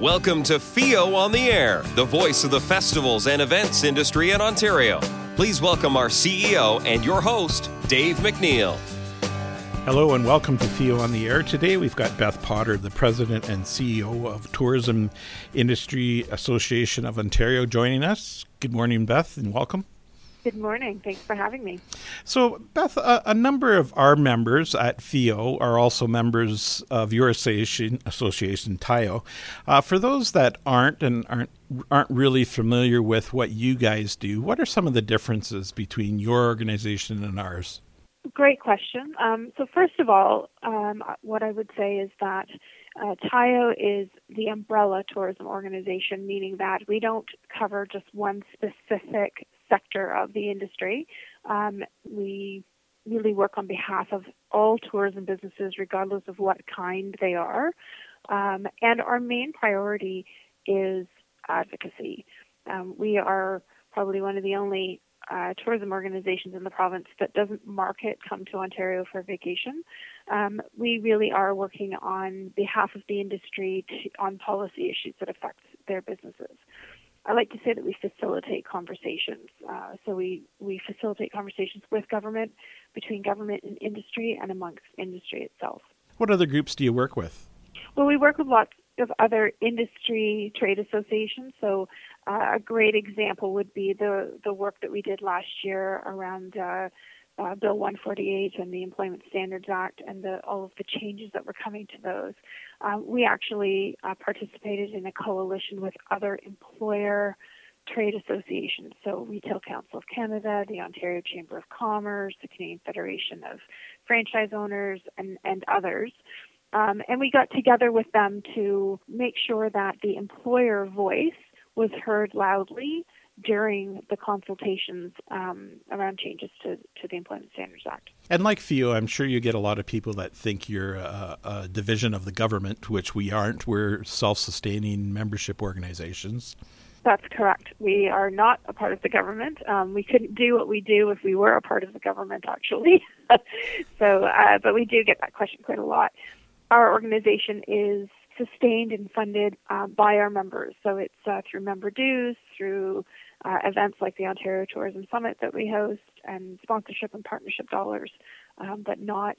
Welcome to FEO on the Air, the voice of the festivals and events industry in Ontario. Please welcome our CEO and your host, Dave MacNeil. Hello and welcome to FEO on the Air. Today we've got Beth Potter, the President and CEO of Tourism Industry Association of Ontario, joining us. Good morning, Beth, and welcome. Good morning. Thanks for having me. So, Beth, a, a, number of our members at FEO are also members of your association, association TIAO. Uh, for those that aren't and aren't aren't really familiar with what you guys do, what are some of the differences between your organization and ours? Great question. Um, so, first of all, um, what I would say is that uh, TIAO is the umbrella tourism organization, meaning that we don't cover just one specific sector of the industry. Um, we really work on behalf of all tourism businesses, regardless of what kind they are. Um, and our main priority is advocacy. Um, we are probably one of the only uh, tourism organizations in the province that doesn't market come to Ontario for vacation. Um, we really are working on behalf of the industry to, on policy issues that affect their businesses. I like to say that we facilitate conversations. Uh, so we, we facilitate conversations with government, between government and industry, and amongst industry itself. What other groups do you work with? Well, we work with lots of other industry trade associations. So uh, a great example would be the the work that we did last year around uh, uh, Bill 148 and the Employment Standards Act and the, all of the changes that were coming to those. Um, we actually uh, participated in a coalition with other employer trade associations, so Retail Council of Canada, the Ontario Chamber of Commerce, the Canadian Federation of Franchise Owners, and, and others. Um, and we got together with them to make sure that the employer voice was heard loudly during the consultations um, around changes to, to the Employment Standards Act. And like FEO, I'm sure you get a lot of people that think you're a, a division of the government, which we aren't. We're self sustaining membership organizations. That's correct. We are not a part of the government. Um, we couldn't do what we do if we were a part of the government, actually. so, uh, but we do get that question quite a lot. Our organization is sustained and funded uh, by our members. So it's uh, through member dues, through uh, events like the Ontario Tourism Summit that we host, and sponsorship and partnership dollars, um, but not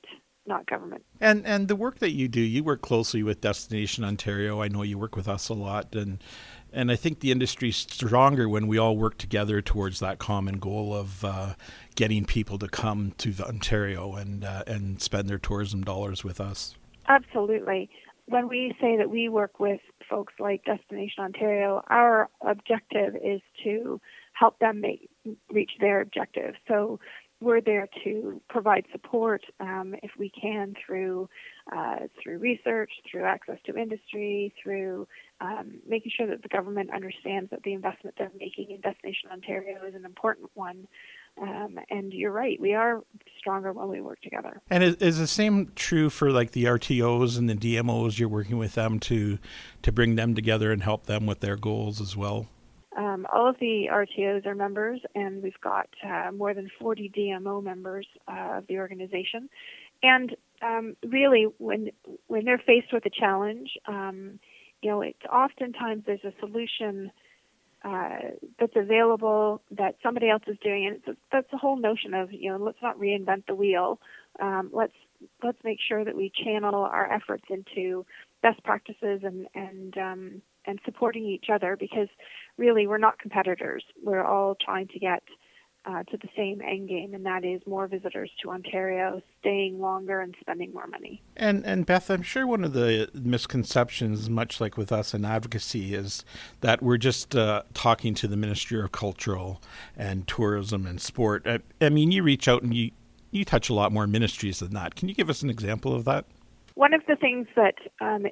not government. And and the work that you do, you work closely with Destination Ontario. I know you work with us a lot, and and I think the industry's stronger when we all work together towards that common goal of uh, getting people to come to Ontario and uh, and spend their tourism dollars with us. Absolutely when we say that we work with folks like Destination Ontario, our objective is to help them make, reach their objective. So we're there to provide support um, if we can through uh, through research, through access to industry, through um, making sure that the government understands that the investment they're making in Destination Ontario is an important one. Um, and you're right, we are stronger when we work together. And is, is, the same true for like the RTOs and the DMOs? You're working with them to to bring them together and help them with their goals as well. Um, all of the RTOs are members, and we've got uh, more than 40 DMO members uh, of the organization. And um, really, when when they're faced with a challenge, um, you know, it's oftentimes there's a solution uh, that's available that somebody else is doing, and it's, that's the whole notion of you know, let's not reinvent the wheel. Um, let's let's make sure that we channel our efforts into best practices and and um, and supporting each other because really we're not competitors. We're all trying to get uh, to the same end game, and that is more visitors to Ontario, staying longer and spending more money. And and Beth, I'm sure one of the misconceptions, much like with us in advocacy, is that we're just uh, talking to the Ministry of Cultural and Tourism and Sport. I, I mean, you reach out and you you touch a lot more ministries than that. Can you give us an example of that? One of the things that um,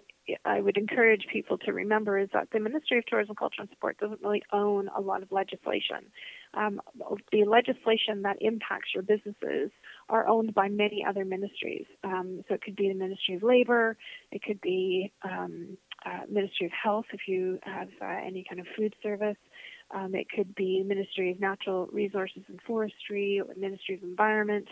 I would encourage people to remember is that the Ministry of Tourism, Culture and Sport doesn't really own a lot of legislation. Um, the legislation that impacts your businesses are owned by many other ministries. Um, so it could be the Ministry of Labor, it could be um, uh, Ministry of Health if you have uh, any kind of food service. Um, it could be Ministry of Natural Resources and Forestry or Ministry of Environment.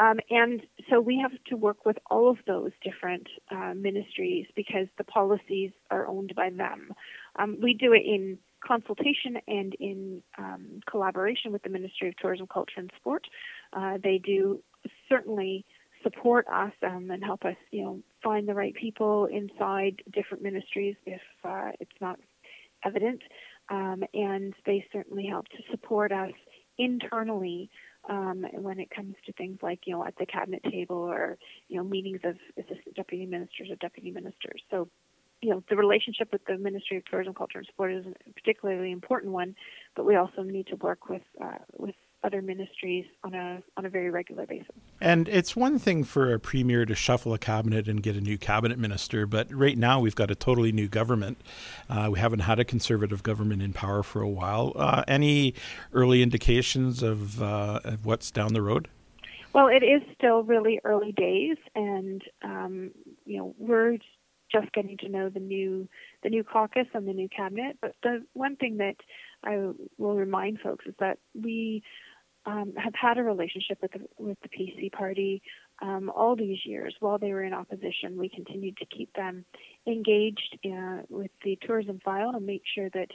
Um, and so we have to work with all of those different uh, ministries because the policies are owned by them. Um, we do it in consultation and in um, collaboration with the Ministry of Tourism, Culture, and Sport. Uh, they do certainly support us um, and help us, you know, find the right people inside different ministries if uh, it's not evident. Um, and they certainly help to support us internally um, when it comes to things like, you know, at the cabinet table or, you know, meetings of assistant deputy ministers or deputy ministers. So, you know, the relationship with the Ministry of Tourism, Culture, and Sport is a particularly important one, but we also need to work with uh, with other ministries on a on a very regular basis. And it's one thing for a premier to shuffle a cabinet and get a new cabinet minister, but right now we've got a totally new government. Uh, we haven't had a conservative government in power for a while. Uh, any early indications of, uh, of, what's down the road? Well, it is still really early days, and um, you know we're just getting to know the new the new caucus and the new cabinet. But the one thing that I will remind folks is that we um, have had a relationship with the with the PC party um, all these years. While they were in opposition, we continued to keep them engaged uh, with the tourism file and make sure that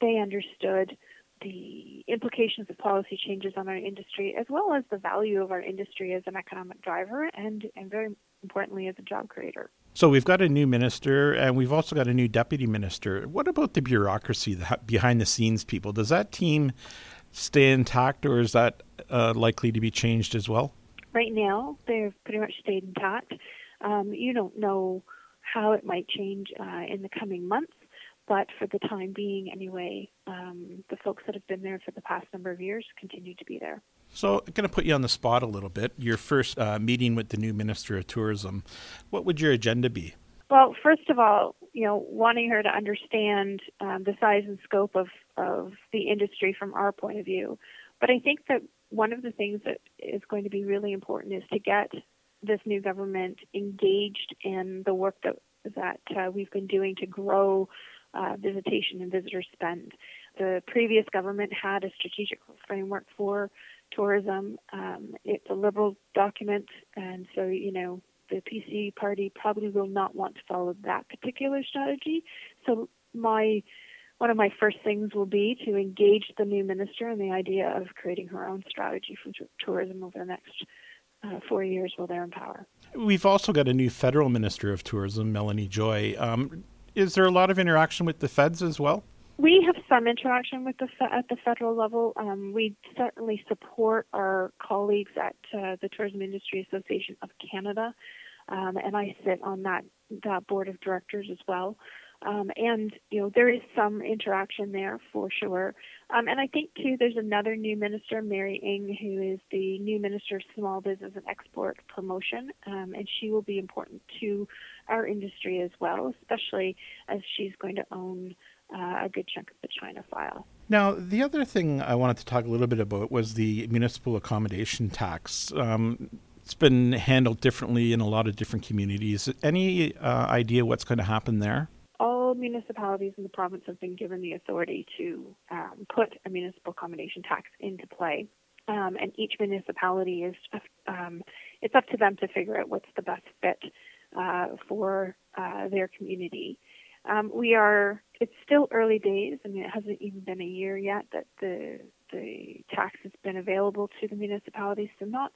they understood the implications of policy changes on our industry, as well as the value of our industry as an economic driver and, and very importantly, as a job creator. So we've got a new minister and we've also got a new deputy minister. What about the bureaucracy, the behind the scenes people? Does that team stay intact, or is that uh, likely to be changed as well? Right now, they've pretty much stayed intact. Um, you don't know how it might change uh, in the coming months, but for the time being, anyway, um, the folks that have been there for the past number of years continue to be there. So, I'm going to put you on the spot a little bit. Your first uh, meeting with the new Minister of Tourism, what would your agenda be? Well, first of all, you know, wanting her to understand um, the size and scope of, of the industry from our point of view. But I think that one of the things that is going to be really important is to get this new government engaged in the work that that uh, we've been doing to grow uh, visitation and visitor spend. The previous government had a strategic framework for tourism. Um, it's a liberal document, and so you know the PC party probably will not want to follow that particular strategy. So my one of my first things will be to engage the new minister in the idea of creating her own strategy for t- tourism over the next uh, four years while they're in power. We've also got a new federal minister of tourism, Melanie Joly. Um, is there a lot of interaction with the feds as well? We have some interaction with the at the federal level. Um, we certainly support our colleagues at uh, the Tourism Industry Association of Canada um, and I sit on that that board of directors as well. Um, and you know there is some interaction there for sure. Um, and I think too there's another new minister, Mary Ng, who is the new minister of Small Business and Export Promotion, um, and she will be important to our industry as well, especially as she's going to own uh, a good chunk of the China file. Now, the other thing I wanted to talk a little bit about was the municipal accommodation tax. Um, it's been handled differently in a lot of different communities. Any uh, idea what's going to happen there? Municipalities in the province have been given the authority to um, put a municipal accommodation tax into play. Um, and each municipality is um, it's up to them to figure out what's the best fit uh, for uh, their community. Um, we are it's still early days. I mean, it hasn't even been a year yet that the the tax has been available to the municipalities. So not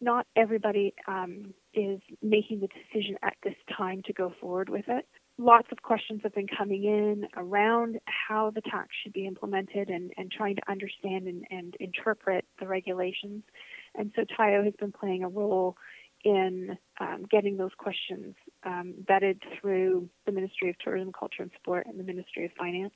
not everybody um, is making the decision at this time to go forward with it. Lots of questions have been coming in around how the tax should be implemented and, and trying to understand and, and interpret the regulations. And so TIAO has been playing a role in um, getting those questions um, vetted through the Ministry of Tourism, Culture and Sport and the Ministry of Finance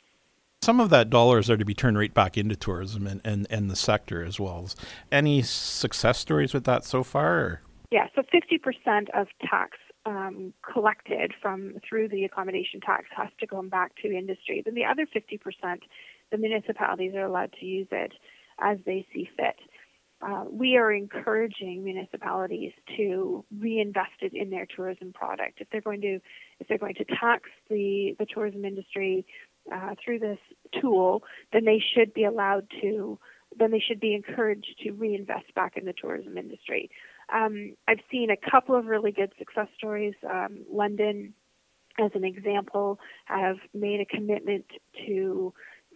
some of that dollars are to be turned right back into tourism and, and, and the sector as well. Any success stories with that so far? Or? Yeah, so 50% of tax um, collected from through the accommodation tax has to go back to industry. Then the other 50%, the municipalities are allowed to use it as they see fit. Uh, we are encouraging municipalities to reinvest it in their tourism product. If they're going to, if they're going to tax the the tourism industry uh, through this tool, then they should be allowed to, then they should be encouraged to reinvest back in the tourism industry. Um, I've seen a couple of really good success stories. Um, London, as an example, have made a commitment to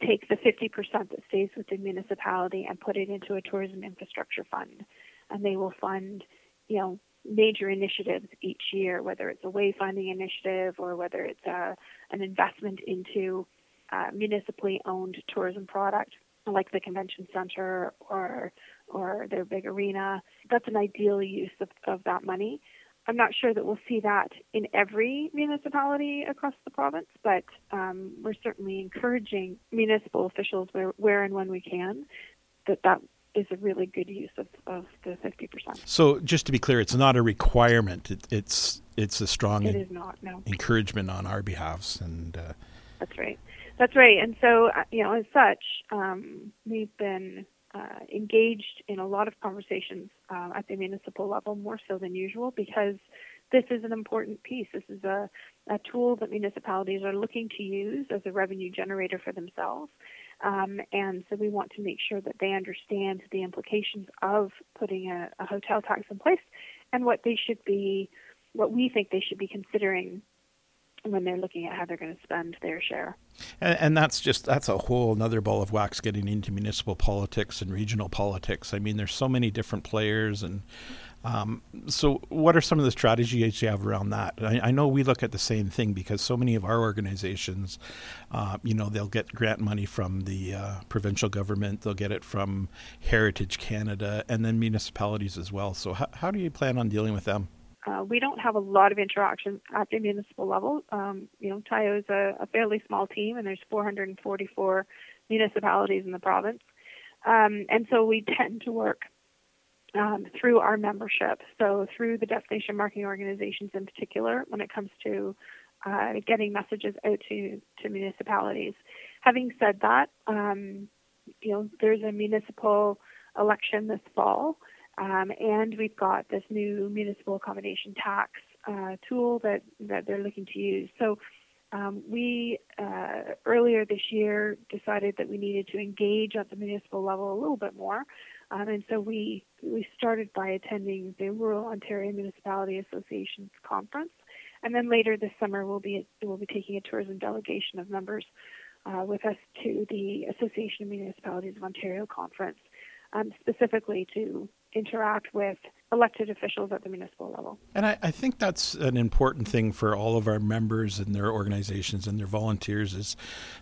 take the 50% that stays with the municipality and put it into a tourism infrastructure fund. And they will fund, you know, major initiatives each year, whether it's a wayfinding initiative or whether it's uh, an investment into uh, municipally owned tourism product like the convention center or or their big arena. That's an ideal use of, of that money. I'm not sure that we'll see that in every municipality across the province, but um, we're certainly encouraging municipal officials where, where and when we can that that is a really good use of, of the 50%. So just to be clear, it's not a requirement. It, it's it's a strong it is not, no. encouragement on our behalfs. and uh... That's right. That's right. And so, uh, you know, as such, um, we've been uh, engaged in a lot of conversations uh, at the municipal level, more so than usual, because this is an important piece. This is a, a tool that municipalities are looking to use as a revenue generator for themselves. Um, and so we want to make sure that they understand the implications of putting a, a hotel tax in place and what they should be, what we think they should be considering when they're looking at how they're going to spend their share. And, and, that's just that's a whole another ball of wax getting into municipal politics and regional politics. I mean, there's so many different players, and um, so what are some of the strategies you have around that? I, I, know we look at the same thing because so many of our organizations, uh, you know, they'll get grant money from the uh, provincial government, they'll get it from Heritage Canada, and then municipalities as well. So how, how do you plan on dealing with them? Uh, we don't have a lot of interaction at the municipal level. Um, you know, TIAO is a, a, fairly small team, and there's 444 municipalities in the province, um, and so we tend to work um, through our membership. So through the destination marketing organizations in particular, when it comes to uh, getting messages out to to municipalities. Having said that, um, you know, there's a municipal election this fall. Um, and we've got this new municipal accommodation tax uh, tool that, that they're looking to use. So um, we uh, earlier this year decided that we needed to engage at the municipal level a little bit more, um, and so we we started by attending the Rural Ontario Municipality Association's conference, and then later this summer we'll be we'll be taking a tourism delegation of members uh, with us to the Association of Municipalities of Ontario conference, um, specifically to interact with elected officials at the municipal level. And I, I, think that's an important thing for all of our members and their organizations and their volunteers is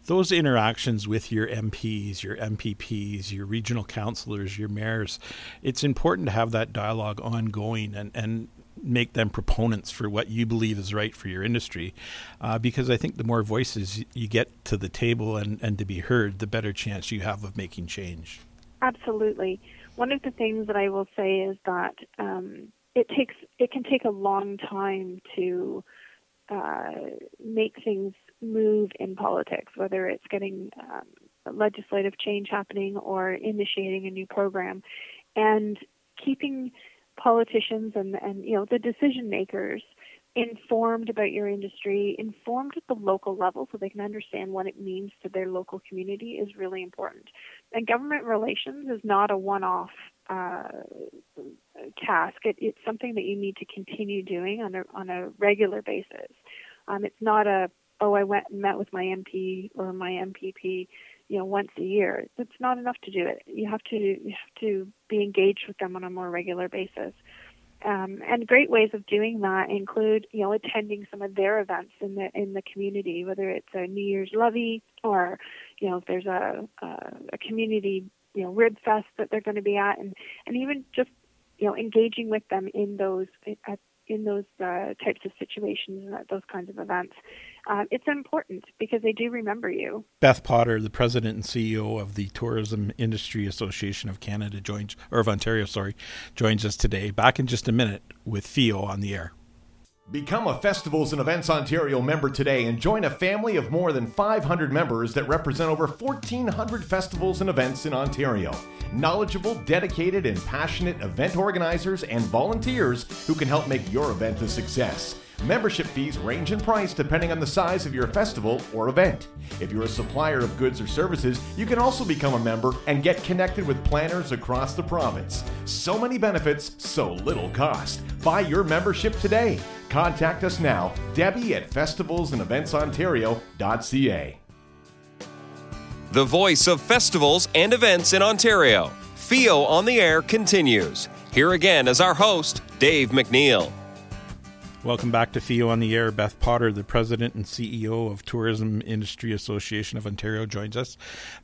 those interactions with your MPs, your MPPs, your regional councillors, your mayors. It's important to have that dialogue ongoing and, and make them proponents for what you believe is right for your industry. Uh, because I think the more voices you get to the table and, and to be heard, the better chance you have of making change. Absolutely. One of the things that I will say is that um, it takes it can take a long time to uh, make things move in politics, whether it's getting um, legislative change happening or initiating a new program, and keeping politicians and and you know the decision makers informed about your industry, informed at the local level so they can understand what it means to their local community is really important. And government relations is not a one off uh, task, it, it's something that you need to continue doing on a, on a regular basis. Um, it's not a, oh, I went and met with my MP or my MPP you know once a year. It's not enough to do it. You have to you have to be engaged with them on a more regular basis um, and great ways of doing that include, you know, attending some of their events in the in the community, whether it's a New Year's levee or, you know, if there's a a, a community, you know, rib fest that they're going to be at, and and even just, you know, engaging with them in those at in those uh, types of situations and those kinds of events. Um, it's important because they do remember you. Beth Potter, the president and CEO of the Tourism Industry Association of Canada, joins or of Ontario, sorry, joins us today. Back in just a minute with FEO on the air. Become a Festivals and Events Ontario member today and join a family of more than 500 members that represent over 1,400 festivals and events in Ontario. Knowledgeable, dedicated, and passionate event organizers and volunteers who can help make your event a success. Membership fees range in price depending on the size of your festival or event. If you're a supplier of goods or services, you can also become a member and get connected with planners across the province. So many benefits, so little cost. Buy your membership today. Contact us now, Debbie at festivalsandeventsontario.ca. The voice of festivals and events in Ontario. FEO on the Air continues. Here again is our host, Dave MacNeil. Welcome back to FEO on the Air. Beth Potter, the president and CEO of Tourism Industry Association of Ontario, joins us.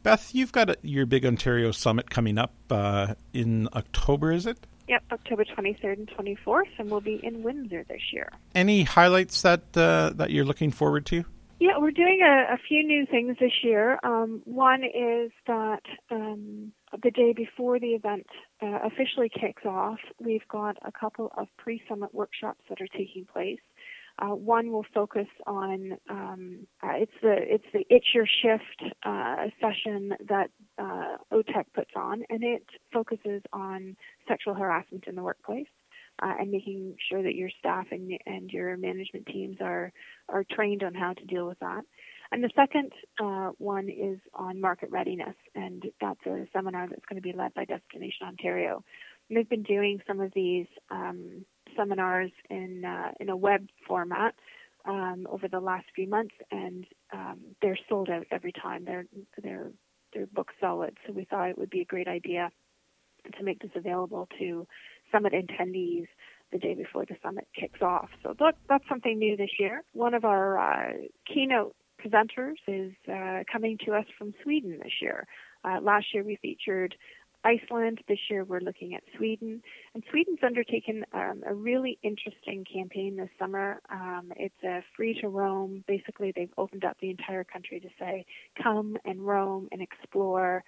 Beth, you've got a, your big Ontario summit coming up uh, in October, is it? Yep, October 23rd and 24th, and we'll be in Windsor this year. Any highlights that uh, that you're looking forward to? Yeah, we're doing a, a few new things this year. Um, one is that um, the day before the event uh, officially kicks off, we've got a couple of pre-summit workshops that are taking place. Uh, one will focus on um, uh, it's the it's the It's Your Shift uh, session that uh, OTEC puts on, and it focuses on sexual harassment in the workplace uh, and making sure that your staff and, and your management teams are, are trained on how to deal with that. And the second uh, one is on market readiness, and that's a seminar that's going to be led by Destination Ontario. And they've been doing some of these um, seminars in uh, in a web format um, over the last few months, and um, they're sold out every time. They're they're they're book solid. So we thought it would be a great idea to make this available to summit attendees the day before the summit kicks off. So that, that's something new this year. One of our uh, keynote presenters is uh, coming to us from Sweden this year. Uh, last year we featured Iceland. This year we're looking at Sweden. And Sweden's undertaken um, a really interesting campaign this summer. Um, it's a free to roam. Basically, they've opened up the entire country to say, come and roam and explore.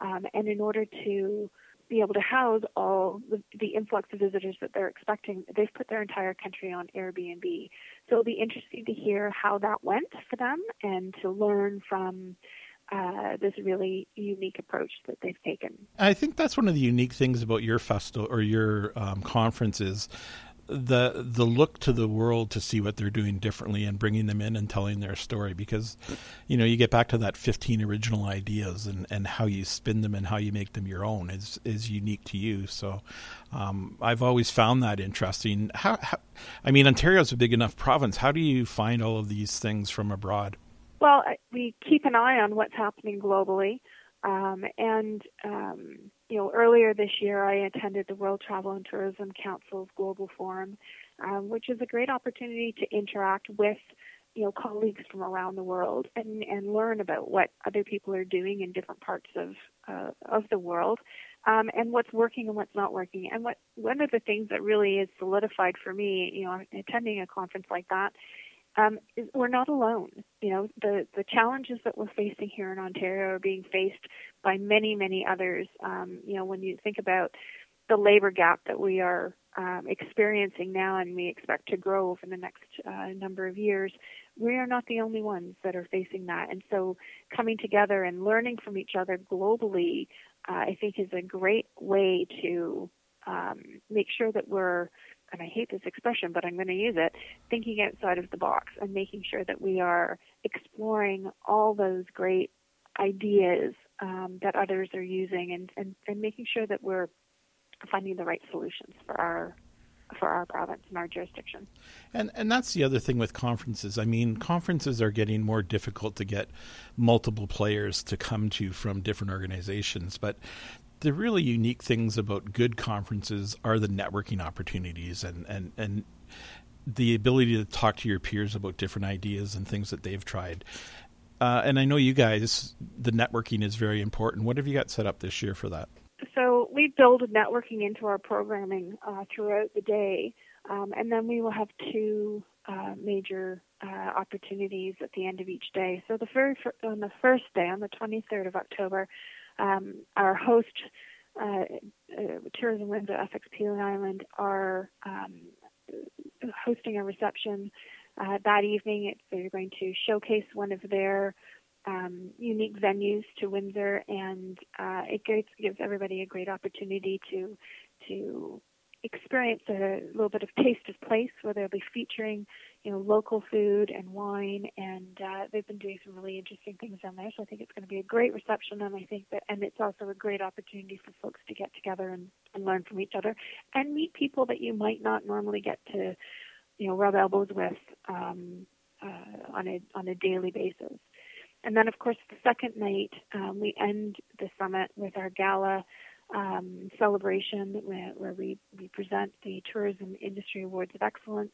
Um, and in order to be able to house all the, the, influx of visitors that they're expecting. They've put their entire country on Airbnb. So it'll be interesting to hear how that went for them and to learn from uh, this really unique approach that they've taken. I think that's one of the unique things about your festival or your um, conference is the the look to the world to see what they're doing differently and bringing them in and telling their story because you know you get back to that 15 original ideas and, and how you spin them and how you make them your own is is unique to you. So um, I've always found that interesting. How, how I mean Ontario's a big enough province. How do you find all of these things from abroad? Well we keep an eye on what's happening globally um, and um, you know, earlier this year, I attended the World Travel and Tourism Council's Global Forum, um, which is a great opportunity to interact with, you know, colleagues from around the world and, and learn about what other people are doing in different parts of uh, of the world, um, and what's working and what's not working. And what one of the things that really is solidified for me, you know, attending a conference like that um, we're not alone. You know, the the challenges that we're facing here in Ontario are being faced by many, many others. Um, you know, when you think about the labor gap that we are um, experiencing now and we expect to grow over the next uh, number of years, we are not the only ones that are facing that. And so, coming together and learning from each other globally, uh, I think, is a great way to um, make sure that we're and I hate this expression, but I'm going to use it, thinking outside of the box and making sure that we are exploring all those great ideas um, that others are using and, and, and making sure that we're finding the right solutions for our for our province and our jurisdiction. And and that's the other thing with conferences. I mean, conferences are getting more difficult to get multiple players to come to from different organizations, but the really unique things about good conferences are the networking opportunities and, and, and the ability to talk to your peers about different ideas and things that they've tried. Uh, and I know you guys, the networking is very important. What have you got set up this year for that? So we build networking into our programming uh, throughout the day, um, and then we will have two uh, major uh, opportunities at the end of each day. So the first on the first day, on the 23rd of October, um, our host, uh, uh, Tourism Windsor Essex Pelee Island, are um, hosting a reception uh, that evening. they're going to showcase one of their um, unique venues to Windsor, and uh, it gives, gives everybody a great opportunity to to experience a little bit of taste of place where they'll be featuring you know local food and wine and uh, they've been doing some really interesting things down there so i think it's going to be a great reception and i think that and it's also a great opportunity for folks to get together and, and learn from each other and meet people that you might not normally get to you know rub elbows with um, uh, on a on a daily basis and then of course the second night um, we end the summit with our gala um, celebration where, where we, we present the Tourism Industry Awards of Excellence.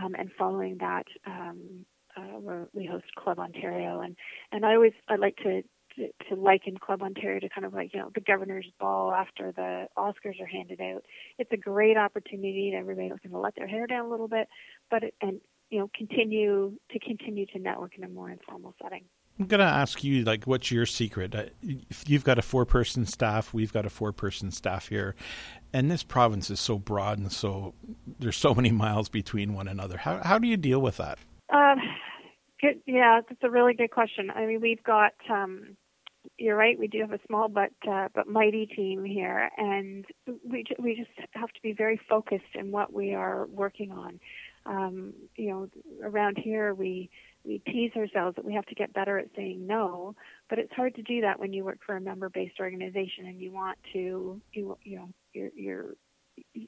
Um, and following that, um, uh, we host Club Ontario. And, and I always I like to, to, to liken Club Ontario to kind of like you know the governor's ball after the Oscars are handed out. It's a great opportunity to everybody to kind of let their hair down a little bit, but it, and you know continue to continue to network in a more informal setting. I'm to ask you, like, what's your secret? Uh, if you've got a four person staff, we've got a four person staff here, and this province is so broad and so there's so many miles between one another. How, how do you deal with that? Uh, good. Yeah, that's a really good question. I mean, we've got, um, you're right, we do have a small but uh, but mighty team here, and we, we just have to be very focused in what we are working on. Um, you know, around here, we we tease ourselves that we have to get better at saying no, but it's hard to do that when you work for a member-based organization and you want to you you know your your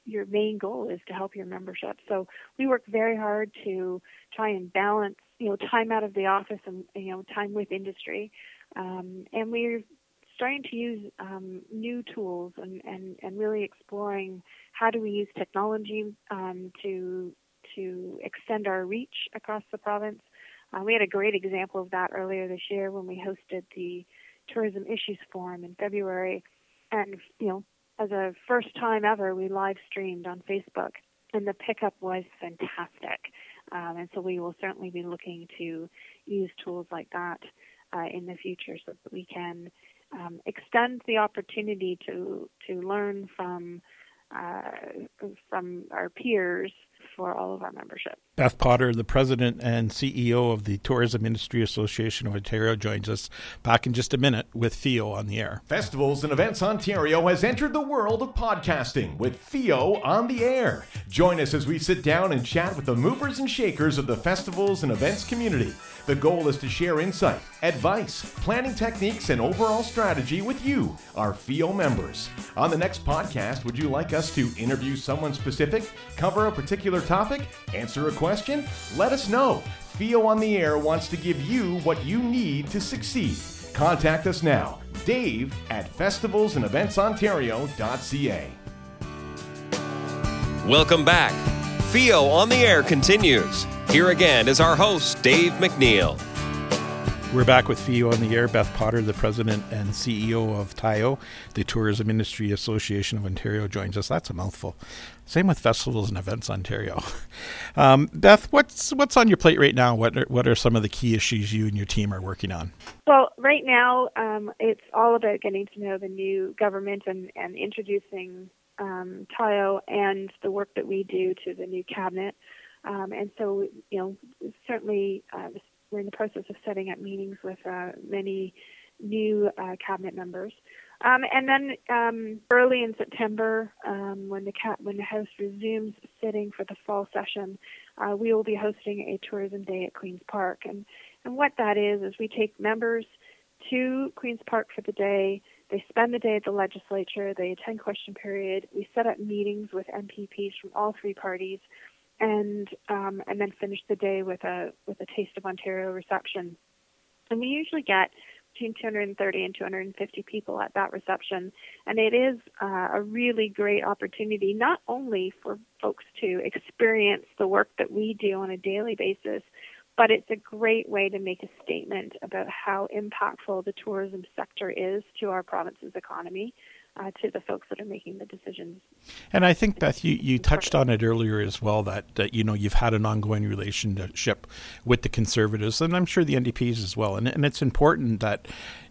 your main goal is to help your membership. So we work very hard to try and balance you know time out of the office and you know time with industry, um, and we're starting to use um, new tools and, and, and really exploring how do we use technology um, to to extend our reach across the province uh, we had a great example of that earlier this year when we hosted the Tourism Issues Forum in February. And, you know, as a first time ever, we live streamed on Facebook, and the pickup was fantastic. Um, and so we will certainly be looking to use tools like that uh, in the future so that we can um, extend the opportunity to to learn from uh, from our peers for all of our membership. Beth Potter, the president and CEO of the Tourism Industry Association of Ontario, joins us back in just a minute with FEO on the air. Festivals and Events Ontario has entered the world of podcasting with FEO on the air. Join us as we sit down and chat with the movers and shakers of the festivals and events community. The goal is to share insight, advice, planning techniques, and overall strategy with you, our FEO members. On the next podcast, would you like us to interview someone specific, cover a particular topic, answer a question? Let us know. FEO on the Air wants to give you what you need to succeed. Contact us now, Dave at festivalsandeventsontario.ca. Welcome back. FEO on the Air continues. Here again is our host, Dave MacNeil. We're back with FEO on the air. Beth Potter, the president and CEO of TIAO, the Tourism Industry Association of Ontario, joins us. That's a mouthful. Same with Festivals and Events Ontario. Um, Beth, what's what's on your plate right now? What are, what are some of the key issues you and your team are working on? Well, right now um, it's all about getting to know the new government and, and introducing um, TIAO and the work that we do to the new cabinet. Um, and so, you know, certainly uh, we're in the process of setting up meetings with uh, many new uh, cabinet members. Um, and then um, early in September, um, when the cat, when the House resumes sitting for the fall session, uh, we will be hosting a tourism day at Queens Park. And and what that is is we take members to Queens Park for the day. They spend the day at the legislature. They attend question period. We set up meetings with MPPs from all three parties and um, and then finish the day with a with a Taste of Ontario reception. And we usually get between 230 and 250 people at that reception, and it is uh, a really great opportunity not only for folks to experience the work that we do on a daily basis, but it's a great way to make a statement about how impactful the tourism sector is to our province's economy uh, to the folks that are making the decisions. And I think Beth, you, you touched on it earlier as well that, that you know you've had an ongoing relationship with the Conservatives, and I'm sure the NDPs as well. And and it's important that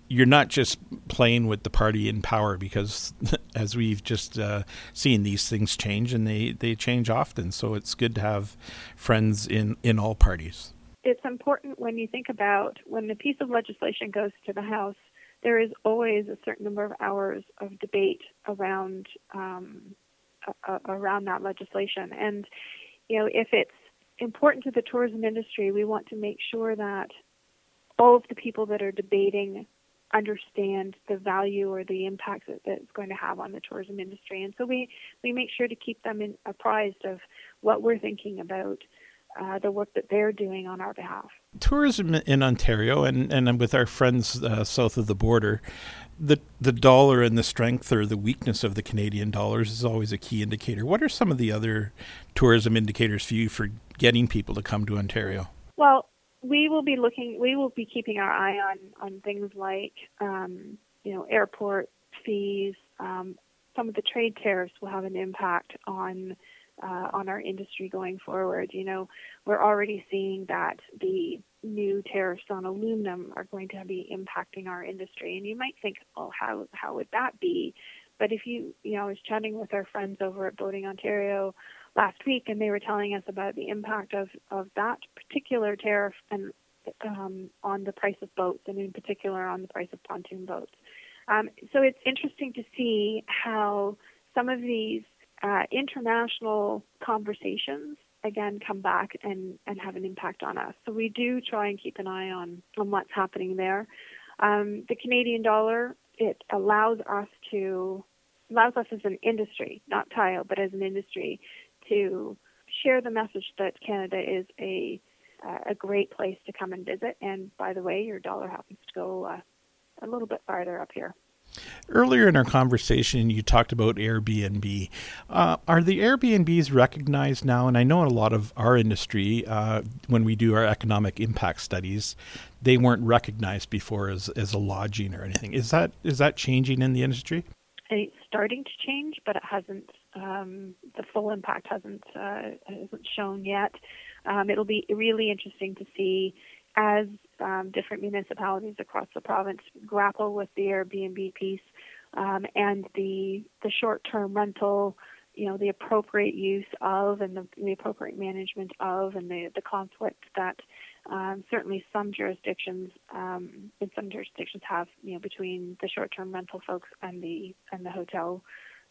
you're not just playing with the party in power because, as we've just uh, seen, these things change and they, they change often. So it's good to have friends in, in all parties. It's important when you think about when a piece of legislation goes to the House there is always a certain number of hours of debate around um, uh, around that legislation. And you know, if it's important to the tourism industry, we want to make sure that all of the people that are debating understand the value or the impact that, it's going to have on the tourism industry. And so we, we make sure to keep them in, apprised of what we're thinking about uh, the work that they're doing on our behalf. Tourism in Ontario and, and with our friends uh, south of the border, the the dollar and the strength or the weakness of the Canadian dollars is always a key indicator. What are some of the other tourism indicators for you for getting people to come to Ontario? Well, we will be looking. We will be keeping our eye on on things like um, you know airport fees. Um, some of the trade tariffs will have an impact on uh, on our industry going forward. You know, we're already seeing that the new tariffs on aluminum are going to be impacting our industry, and you might think, oh, how how would that be? But if you, you know, I was chatting with our friends over at Boating Ontario last week, and they were telling us about the impact of, of that particular tariff and um, on the price of boats, and in particular on the price of pontoon boats. Um, so it's interesting to see how some of these uh, international conversations again come back and, and have an impact on us. So we do try and keep an eye on, on what's happening there. Um, the Canadian dollar it allows us to allows us as an industry, not Tile, but as an industry, to share the message that Canada is a uh, a great place to come and visit. And by the way, your dollar happens to go uh, a little bit farther up here. Earlier in our conversation, you talked about Airbnb. Uh, are the Airbnbs recognized now? And I know in a lot of our industry, uh, when we do our economic impact studies, they weren't recognized before as, as a lodging or anything. Is that is that changing in the industry? It's starting to change, but it hasn't. Um, the full impact hasn't uh, hasn't shown yet. Um, it'll be really interesting to see as um, different municipalities across the province grapple with the Airbnb piece um, and the the short-term rental, you know, the appropriate use of and the, the appropriate management of, and the the conflict that um, certainly some jurisdictions um, in some jurisdictions have, you know, between the short-term rental folks and the and the hotel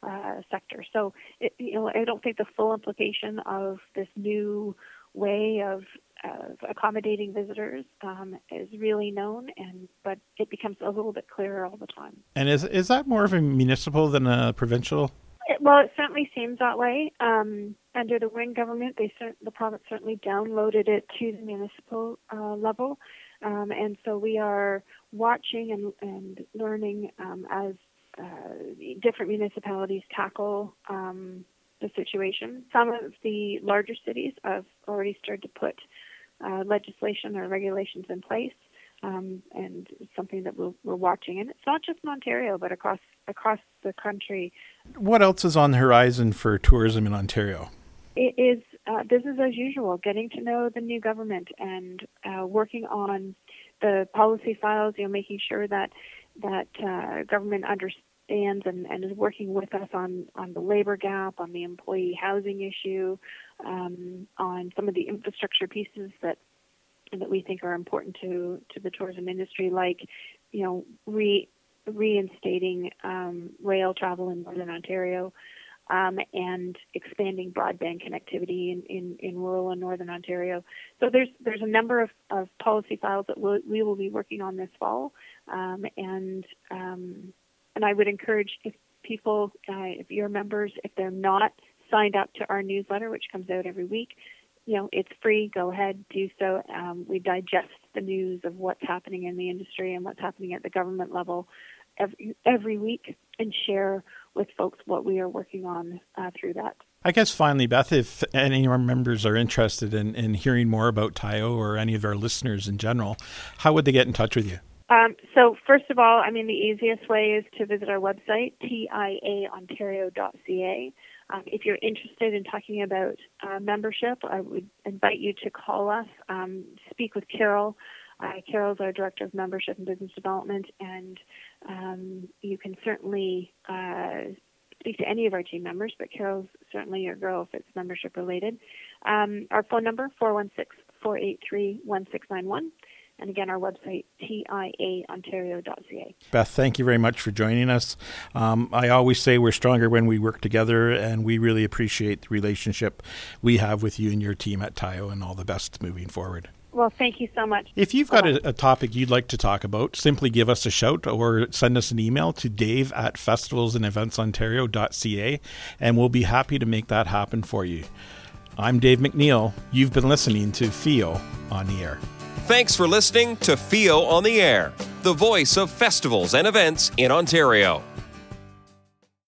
uh, sector. So, it, you know, I don't think the full implication of this new way of, of accommodating visitors um, is really known, and but it becomes a little bit clearer all the time. And is is that more of a municipal than a provincial? It, well, it certainly seems that way. Um, under the Wynne government, they the province certainly downloaded it to the municipal uh, level, um, and so we are watching and, and learning um, as uh, different municipalities tackle um, the situation. Some of the larger cities have already started to put uh, legislation or regulations in place, um, and it's something that we're, we're, watching. And it's not just in Ontario, but across across the country. What else is on the horizon for tourism in Ontario? It is uh, business as usual, getting to know the new government and uh, working on the policy files. You know, making sure that that uh, government understands and, and is working with us on, on the labor gap, on the employee housing issue, um, on some of the infrastructure pieces that that we think are important to, to the tourism industry, like you know re, reinstating um, rail travel in Northern Ontario. Um, and expanding broadband connectivity in, in, in, rural and northern Ontario. So there's there's a number of, of policy files that we'll, we will be working on this fall, um, and um, and I would encourage if people, uh, if your members, if they're not signed up to our newsletter, which comes out every week, you know, it's free. Go ahead, do so. Um, we digest the news of what's happening in the industry and what's happening at the government level every every week, and share with folks what we are working on uh, through that. I guess finally, Beth, if any of our members are interested in, in hearing more about TIAO or any of our listeners in general, how would they get in touch with you? Um, so first of all, I mean the easiest way is to visit our website tiaontario.ca. Um, if you're interested in talking about uh, membership, I would invite you to call us, um, speak with Carol. Uh, Carol is our director of membership and business development, and um, you can certainly uh, speak to any of our team members. But Carol's certainly your girl if it's membership related. Um, our phone number 416 483 1691. And again, our website, tiaontario.ca. Beth, thank you very much for joining us. Um, I always say we're stronger when we work together, and we really appreciate the relationship we have with you and your team at TIAO, and all the best moving forward. Well, thank you so much. If you've got a, a, topic you'd like to talk about, simply give us a shout or send us an email to dave at festivalsandeventsontario.ca, and we'll be happy to make that happen for you. I'm Dave MacNeil. You've been listening to FEO on the Air. Thanks for listening to FEO on the Air, the voice of festivals and events in Ontario.